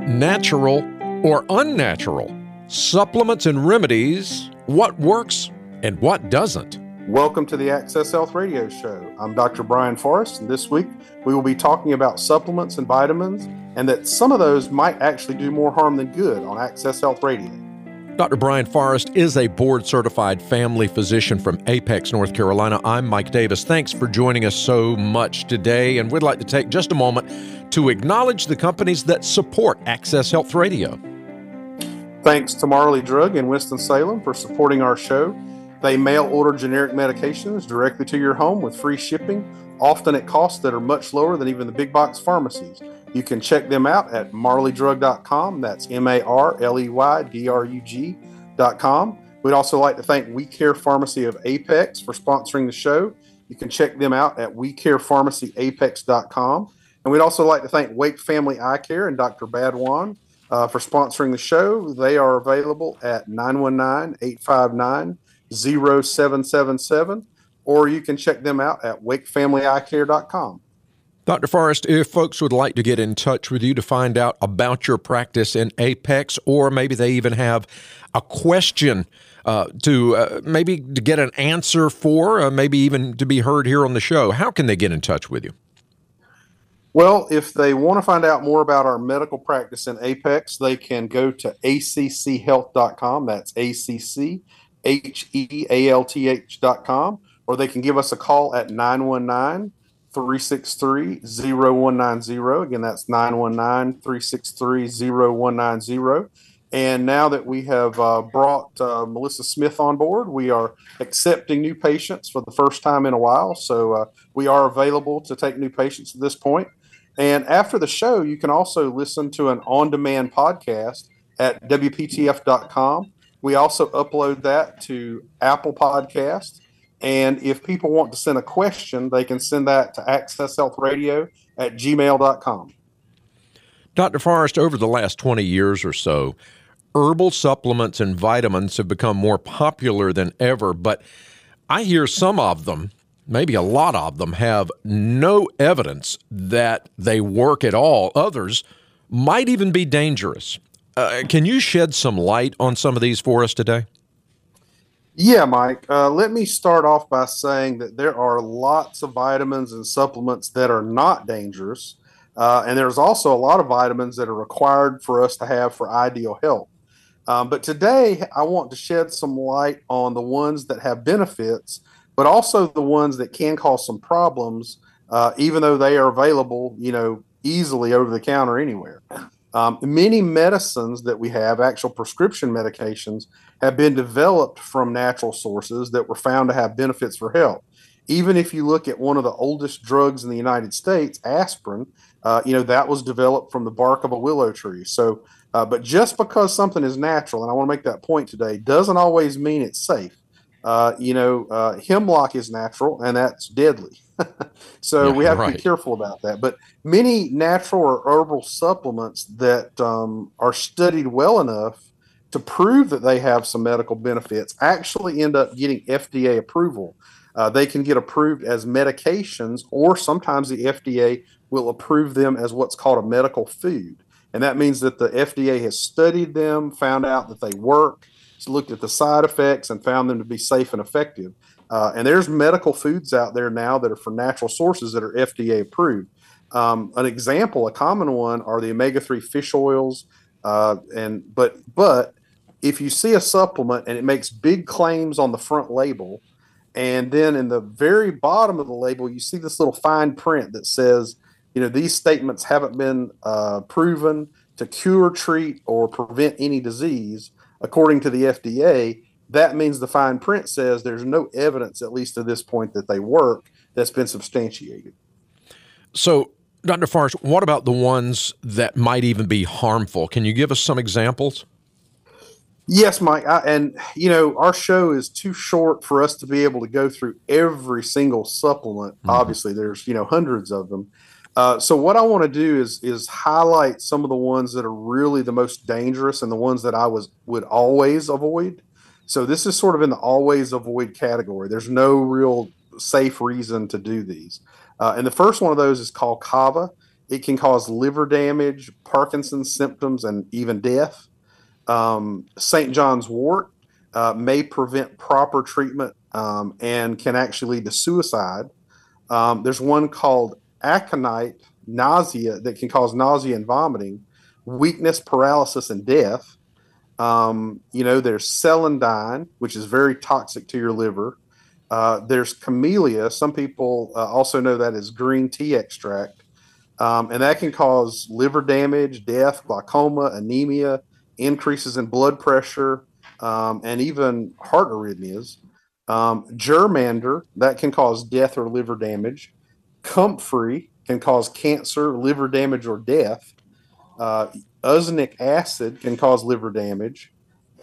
natural or unnatural? Supplements and remedies, what works and what doesn't? Welcome to the Access Health Radio Show. I'm Dr. Brian Forrest, and this week we will be talking about supplements and vitamins, and that some of those might actually do more harm than good on Access Health Radio. Dr. Brian Forrest is a board certified family physician from Apex, North Carolina. I'm Mike Davis. Thanks for joining us so much today. And we'd like to take just a moment to acknowledge the companies that support Access Health Radio. Thanks to Marley Drug in Winston-Salem for supporting our show. They mail order generic medications directly to your home with free shipping, often at costs that are much lower than even the big box pharmacies. You can check them out at marleydrug.com. That's M A R L E Y D R U G.com. We'd also like to thank We Care Pharmacy of Apex for sponsoring the show. You can check them out at WeCarePharmacyApex.com. And we'd also like to thank Wake Family Eye Care and Dr. Badwan uh, for sponsoring the show. They are available at 919 859 0777, or you can check them out at wakefamilyeyecare.com. Dr. Forrest, if folks would like to get in touch with you to find out about your practice in Apex, or maybe they even have a question uh, to uh, maybe to get an answer for, uh, maybe even to be heard here on the show, how can they get in touch with you? Well, if they want to find out more about our medical practice in Apex, they can go to acchealth.com. That's A C C H E A L T H.com, or they can give us a call at 919 363 0190. Again, that's 919 363 0190. And now that we have uh, brought uh, Melissa Smith on board, we are accepting new patients for the first time in a while. So uh, we are available to take new patients at this point. And after the show, you can also listen to an on demand podcast at WPTF.com. We also upload that to Apple Podcast. And if people want to send a question, they can send that to accesshealthradio at gmail.com. Dr. Forrest, over the last 20 years or so, herbal supplements and vitamins have become more popular than ever, but I hear some of them, maybe a lot of them, have no evidence that they work at all. Others might even be dangerous. Uh, can you shed some light on some of these for us today? Yeah, Mike. Uh, let me start off by saying that there are lots of vitamins and supplements that are not dangerous. Uh, and there's also a lot of vitamins that are required for us to have for ideal health. Um, but today, I want to shed some light on the ones that have benefits, but also the ones that can cause some problems, uh, even though they are available, you know, easily over the counter anywhere. Um, many medicines that we have, actual prescription medications, have been developed from natural sources that were found to have benefits for health. Even if you look at one of the oldest drugs in the United States, aspirin, uh, you know, that was developed from the bark of a willow tree. So, uh, but just because something is natural, and I want to make that point today, doesn't always mean it's safe. Uh, you know, uh, hemlock is natural and that's deadly. so yeah, we have right. to be careful about that. But many natural or herbal supplements that um, are studied well enough to prove that they have some medical benefits actually end up getting FDA approval. Uh, they can get approved as medications, or sometimes the FDA will approve them as what's called a medical food. And that means that the FDA has studied them, found out that they work, looked at the side effects, and found them to be safe and effective. Uh, and there's medical foods out there now that are from natural sources that are FDA approved. Um, an example, a common one, are the omega-3 fish oils. Uh, and but but if you see a supplement and it makes big claims on the front label, and then in the very bottom of the label you see this little fine print that says, you know, these statements haven't been uh, proven to cure, treat, or prevent any disease according to the FDA that means the fine print says there's no evidence, at least to this point, that they work that's been substantiated. So, Dr. Forrest, what about the ones that might even be harmful? Can you give us some examples? Yes, Mike. I, and, you know, our show is too short for us to be able to go through every single supplement. Mm-hmm. Obviously, there's, you know, hundreds of them. Uh, so what I want to do is is highlight some of the ones that are really the most dangerous and the ones that I was would always avoid. So this is sort of in the always avoid category. There's no real safe reason to do these. Uh, and the first one of those is called kava. it can cause liver damage, Parkinson's symptoms, and even death. Um, St. John's wort uh, may prevent proper treatment um, and can actually lead to suicide. Um, there's one called aconite nausea that can cause nausea and vomiting, weakness, paralysis, and death. Um, you know, there's celandine, which is very toxic to your liver. Uh, there's camellia. Some people uh, also know that as green tea extract. Um, and that can cause liver damage, death, glaucoma, anemia, increases in blood pressure, um, and even heart arrhythmias. Um, germander, that can cause death or liver damage. Comfrey can cause cancer, liver damage, or death. Uh, usnic acid can cause liver damage.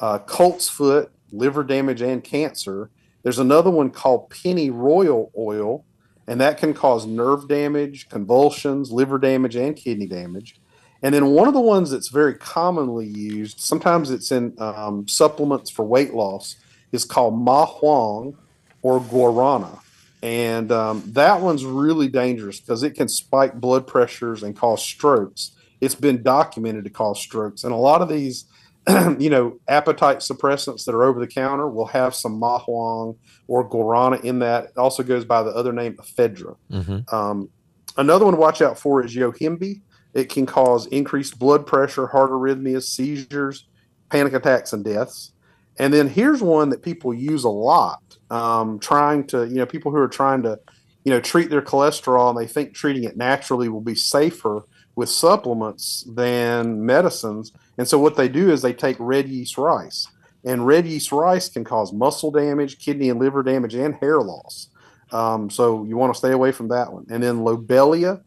Uh, coltsfoot, liver damage and cancer. There's another one called pennyroyal oil, and that can cause nerve damage, convulsions, liver damage, and kidney damage. And then one of the ones that's very commonly used, sometimes it's in um, supplements for weight loss, is called ma huang or guarana. And um, that one's really dangerous because it can spike blood pressures and cause strokes. It's been documented to cause strokes. And a lot of these, you know, appetite suppressants that are over the counter will have some ma huang or guarana in that. It also goes by the other name, ephedra. Mm-hmm. Um, another one to watch out for is yohimbe. It can cause increased blood pressure, heart arrhythmias, seizures, panic attacks, and deaths. And then here's one that people use a lot, um, trying to, you know, people who are trying to, you know, treat their cholesterol and they think treating it naturally will be safer with supplements than medicines. And so what they do is they take red yeast rice. And red yeast rice can cause muscle damage, kidney and liver damage, and hair loss. Um, so you want to stay away from that one. And then lobelia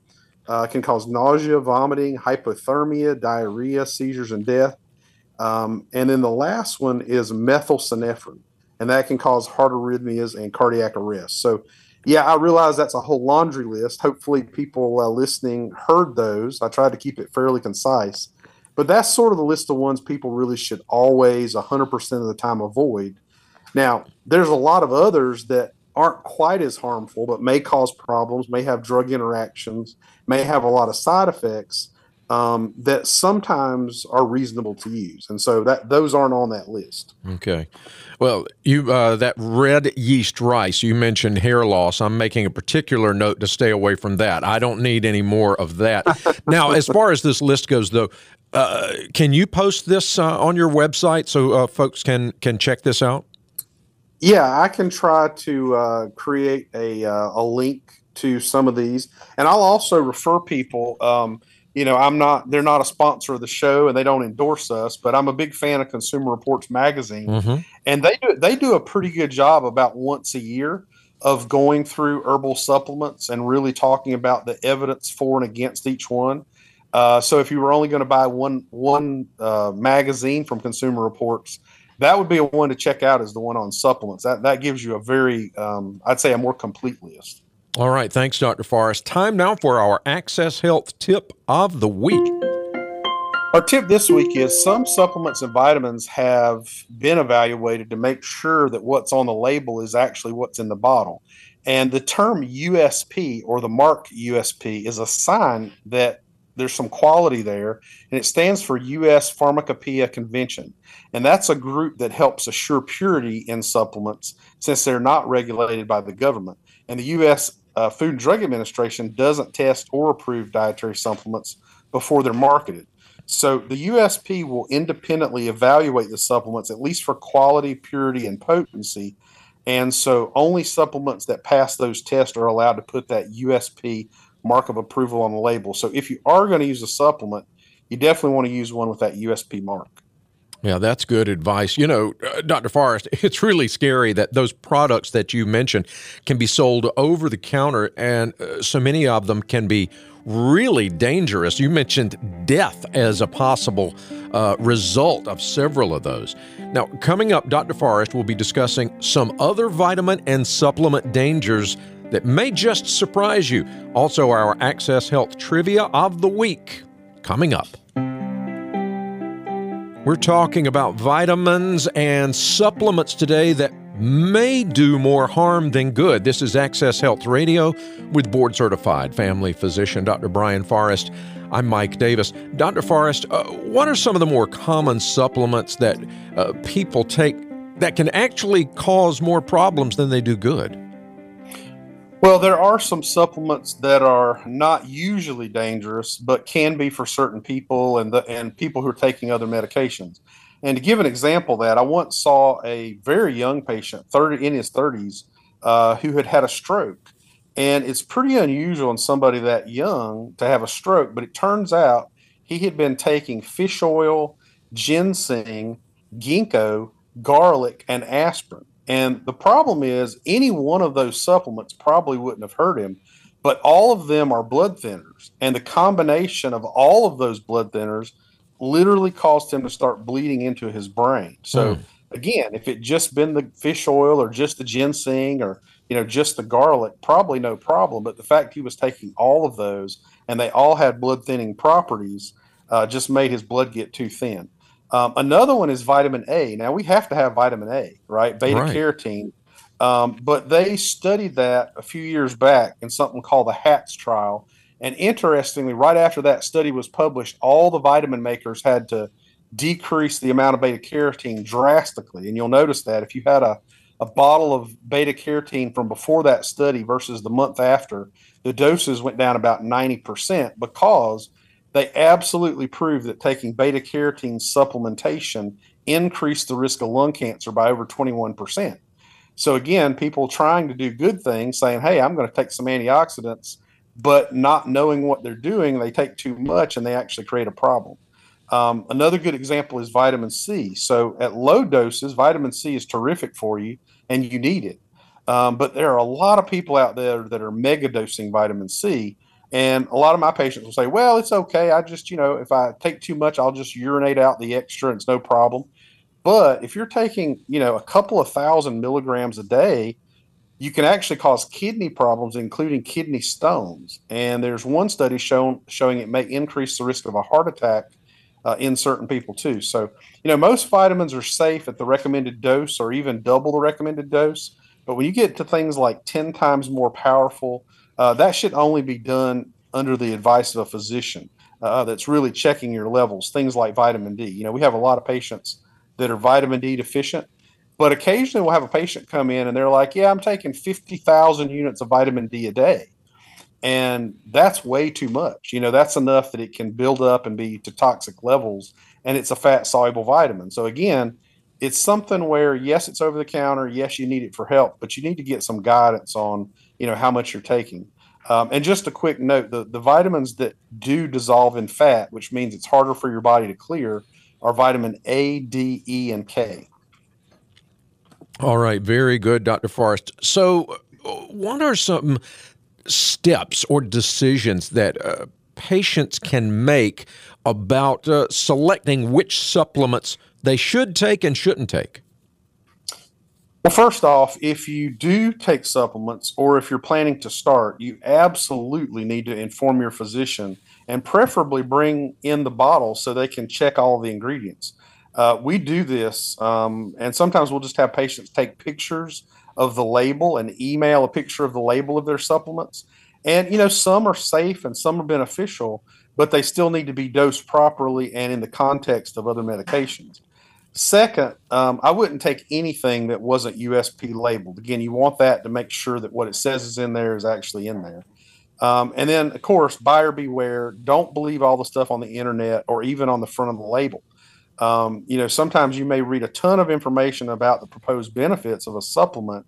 uh, can cause nausea, vomiting, hypothermia, diarrhea, seizures, and death. Um, and then the last one is methylsynephrine, and that can cause heart arrhythmias and cardiac arrest. So, yeah, I realize that's a whole laundry list. Hopefully, people uh, listening heard those. I tried to keep it fairly concise, but that's sort of the list of ones people really should always 100% of the time avoid. Now, there's a lot of others that aren't quite as harmful, but may cause problems, may have drug interactions, may have a lot of side effects um, that sometimes are reasonable to use, and so that those aren't on that list. Okay, well, you uh, that red yeast rice you mentioned hair loss. I'm making a particular note to stay away from that. I don't need any more of that. now, as far as this list goes, though, uh, can you post this uh, on your website so uh, folks can can check this out? Yeah, I can try to uh, create a uh, a link to some of these, and I'll also refer people. Um, you know, I'm not, they're not a sponsor of the show and they don't endorse us, but I'm a big fan of Consumer Reports magazine. Mm-hmm. And they do, they do a pretty good job about once a year of going through herbal supplements and really talking about the evidence for and against each one. Uh, so if you were only going to buy one, one uh, magazine from Consumer Reports, that would be a one to check out is the one on supplements. That, that gives you a very, um, I'd say a more complete list. All right. Thanks, Dr. Forrest. Time now for our Access Health tip of the week. Our tip this week is some supplements and vitamins have been evaluated to make sure that what's on the label is actually what's in the bottle. And the term USP or the mark USP is a sign that there's some quality there, and it stands for U.S. Pharmacopoeia Convention. And that's a group that helps assure purity in supplements since they're not regulated by the government. And the U.S uh, Food and Drug Administration doesn't test or approve dietary supplements before they're marketed. So the USP will independently evaluate the supplements, at least for quality, purity, and potency. And so only supplements that pass those tests are allowed to put that USP mark of approval on the label. So if you are going to use a supplement, you definitely want to use one with that USP mark. Yeah, that's good advice. You know, uh, Dr. Forrest, it's really scary that those products that you mentioned can be sold over the counter, and uh, so many of them can be really dangerous. You mentioned death as a possible uh, result of several of those. Now, coming up, Dr. Forrest will be discussing some other vitamin and supplement dangers that may just surprise you. Also, our Access Health Trivia of the Week coming up. We're talking about vitamins and supplements today that may do more harm than good. This is Access Health Radio with board certified family physician Dr. Brian Forrest. I'm Mike Davis. Dr. Forrest, uh, what are some of the more common supplements that uh, people take that can actually cause more problems than they do good? Well, there are some supplements that are not usually dangerous, but can be for certain people and the, and people who are taking other medications. And to give an example of that, I once saw a very young patient, 30 in his 30s, uh, who had had a stroke. And it's pretty unusual in somebody that young to have a stroke, but it turns out he had been taking fish oil, ginseng, ginkgo, garlic, and aspirin. And the problem is, any one of those supplements probably wouldn't have hurt him, but all of them are blood thinners. And the combination of all of those blood thinners literally caused him to start bleeding into his brain. So, mm. again, if it just been the fish oil or just the ginseng or you know just the garlic, probably no problem. But the fact he was taking all of those and they all had blood thinning properties uh, just made his blood get too thin. Um, another one is vitamin A. Now we have to have vitamin A, right? Beta right. carotene. Um, but they studied that a few years back in something called the HATS trial. And interestingly, right after that study was published, all the vitamin makers had to decrease the amount of beta carotene drastically. And you'll notice that if you had a, a bottle of beta carotene from before that study versus the month after, the doses went down about 90% because they absolutely proved that taking beta carotene supplementation increased the risk of lung cancer by over 21%. So, again, people trying to do good things saying, hey, I'm going to take some antioxidants, but not knowing what they're doing, they take too much and they actually create a problem. Um, another good example is vitamin C. So, at low doses, vitamin C is terrific for you and you need it. Um, but there are a lot of people out there that are mega dosing vitamin C and a lot of my patients will say, well, it's okay. I just, you know, if I take too much, I'll just urinate out the extra. And it's no problem. But if you're taking, you know, a couple of thousand milligrams a day, you can actually cause kidney problems, including kidney stones. And there's one study shown showing it may increase the risk of a heart attack uh, in certain people too. So, you know, most vitamins are safe at the recommended dose or even double the recommended dose. But when you get to things like 10 times more powerful, uh, that should only be done under the advice of a physician uh, that's really checking your levels. Things like vitamin D. You know, we have a lot of patients that are vitamin D deficient, but occasionally we'll have a patient come in and they're like, "Yeah, I'm taking fifty thousand units of vitamin D a day." and that's way too much. You know, that's enough that it can build up and be to toxic levels, and it's a fat soluble vitamin. So again, it's something where yes, it's over the counter. Yes, you need it for help, but you need to get some guidance on you know how much you're taking. Um, and just a quick note: the the vitamins that do dissolve in fat, which means it's harder for your body to clear, are vitamin A, D, E, and K. All right, very good, Dr. Forrest. So, what are some steps or decisions that uh, patients can make about uh, selecting which supplements they should take and shouldn't take? Well, first off, if you do take supplements or if you're planning to start, you absolutely need to inform your physician and preferably bring in the bottle so they can check all the ingredients. Uh, we do this, um, and sometimes we'll just have patients take pictures of the label and email a picture of the label of their supplements. And, you know, some are safe and some are beneficial, but they still need to be dosed properly and in the context of other medications. Second, um, I wouldn't take anything that wasn't USP labeled. Again, you want that to make sure that what it says is in there is actually in there. Um, and then, of course, buyer beware. Don't believe all the stuff on the internet or even on the front of the label. Um, you know, sometimes you may read a ton of information about the proposed benefits of a supplement,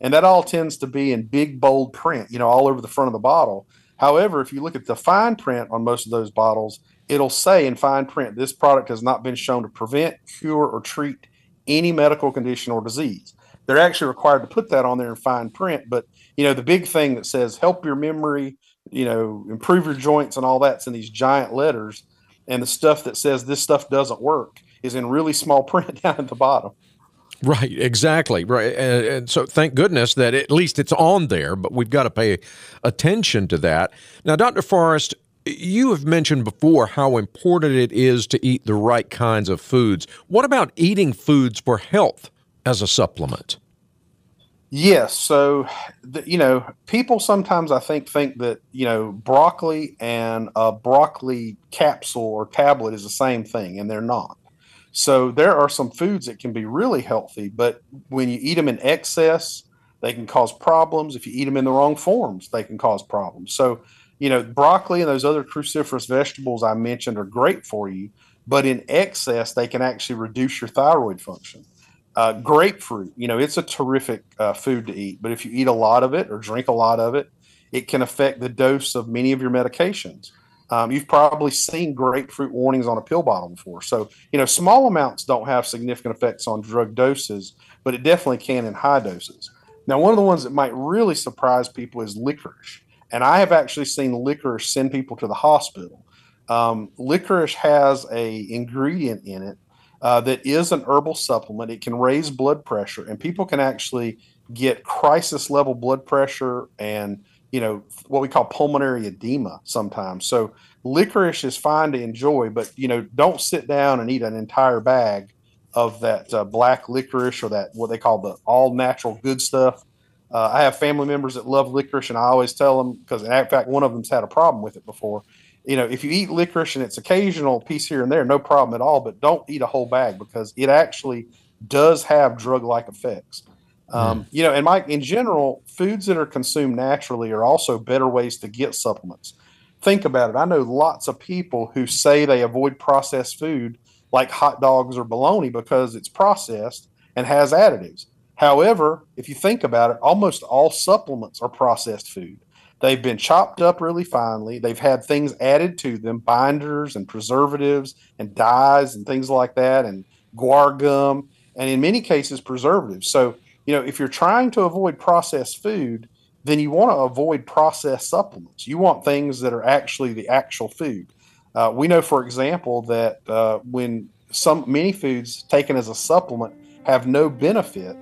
and that all tends to be in big, bold print, you know, all over the front of the bottle. However, if you look at the fine print on most of those bottles, it'll say in fine print this product has not been shown to prevent, cure, or treat any medical condition or disease. They're actually required to put that on there in fine print, but you know the big thing that says help your memory, you know, improve your joints and all that's in these giant letters, and the stuff that says this stuff doesn't work is in really small print down at the bottom. Right, exactly. Right. And, and, so thank goodness that at least it's on there, but we've got to pay attention to that. Now, Dr. Forrest, you have mentioned before how important it is to eat the right kinds of foods. What about eating foods for health as a supplement? Yes. So, you know, people sometimes I think think that you know broccoli and a broccoli capsule or tablet is the same thing, and they're not. So there are some foods that can be really healthy, but when you eat them in excess, they can cause problems. If you eat them in the wrong forms, they can cause problems. So, you know, broccoli and those other cruciferous vegetables I mentioned are great for you, but in excess, they can actually reduce your thyroid function. Uh, grapefruit, you know, it's a terrific uh, food to eat, but if you eat a lot of it or drink a lot of it, it can affect the dose of many of your medications. Um, you've probably seen grapefruit warnings on a pill bottle before. So, you know, small amounts don't have significant effects on drug doses, but it definitely can in high doses. Now, one of the ones that might really surprise people is licorice. And I have actually seen licorice send people to the hospital. Um, licorice has a ingredient in it uh, that is an herbal supplement. It can raise blood pressure, and people can actually get crisis level blood pressure and you know what we call pulmonary edema sometimes. So licorice is fine to enjoy, but you know don't sit down and eat an entire bag of that uh, black licorice or that what they call the all natural good stuff. Uh, I have family members that love licorice, and I always tell them because in fact one of them's had a problem with it before you know, if you eat licorice and it's occasional piece here and there, no problem at all. But don't eat a whole bag because it actually does have drug-like effects. Um, mm. You know, and Mike, in general, foods that are consumed naturally are also better ways to get supplements. Think about it. I know lots of people who say they avoid processed food like hot dogs or bologna because it's processed and has additives. However, if you think about it, almost all supplements are processed food. They've been chopped up really finely. They've had things added to them, binders and preservatives and dyes and things like that, and guar gum, and in many cases, preservatives. So, you know, if you're trying to avoid processed food, then you want to avoid processed supplements. You want things that are actually the actual food. Uh, we know, for example, that uh, when some many foods taken as a supplement have no benefit,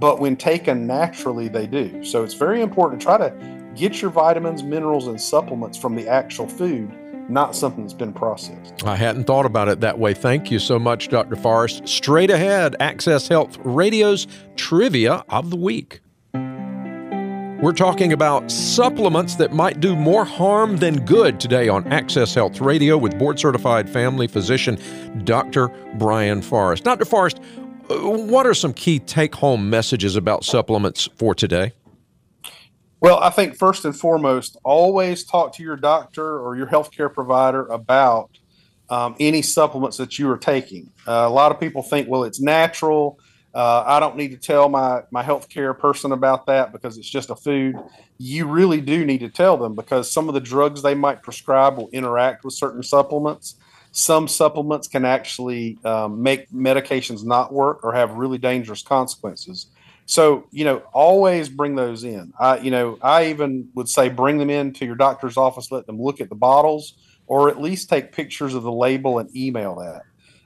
but when taken naturally, they do. So it's very important to try to Get your vitamins, minerals, and supplements from the actual food, not something that's been processed. I hadn't thought about it that way. Thank you so much, Dr. Forrest. Straight ahead, Access Health Radio's Trivia of the Week. We're talking about supplements that might do more harm than good today on Access Health Radio with board certified family physician Dr. Brian Forrest. Dr. Forrest, what are some key take home messages about supplements for today? Well, I think first and foremost, always talk to your doctor or your healthcare provider about um, any supplements that you are taking. Uh, a lot of people think, well, it's natural. Uh, I don't need to tell my my healthcare person about that because it's just a food. You really do need to tell them because some of the drugs they might prescribe will interact with certain supplements. Some supplements can actually um, make medications not work or have really dangerous consequences. So, you know, always bring those in. I, you know, I even would say bring them in to your doctor's office, let them look at the bottles, or at least take pictures of the label and email that.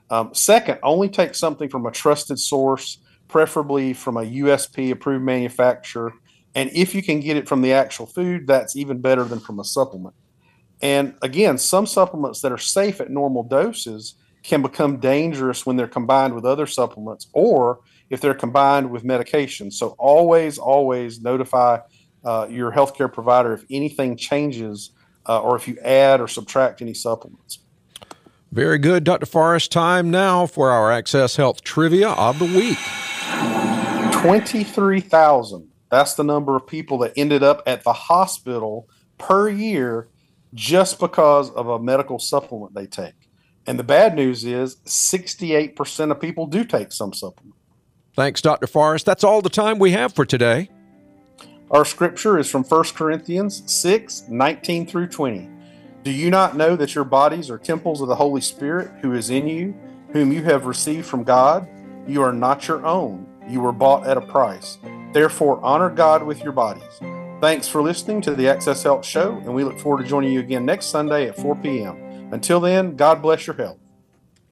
Um, second, only take something from a trusted source, preferably from a USP approved manufacturer. And if you can get it from the actual food, that's even better than from a supplement. And again, some supplements that are safe at normal doses can become dangerous when they're combined with other supplements or if they're combined with medication. So always, always notify uh, your healthcare provider if anything changes uh, or if you add or subtract any supplements. Very good, Dr. Forrest. Time now for our Access Health Trivia of the Week. 23,000. That's the number of people that ended up at the hospital per year just because of a medical supplement they take. And the bad news is 68% of people do take some supplement. Thanks, Dr. Forrest. That's all the time we have for today. Our scripture is from 1 Corinthians 6 19 through 20. Do you not know that your bodies are temples of the Holy Spirit who is in you, whom you have received from God? You are not your own. You were bought at a price. Therefore, honor God with your bodies. Thanks for listening to the Access Health Show, and we look forward to joining you again next Sunday at 4 p.m. Until then, God bless your health.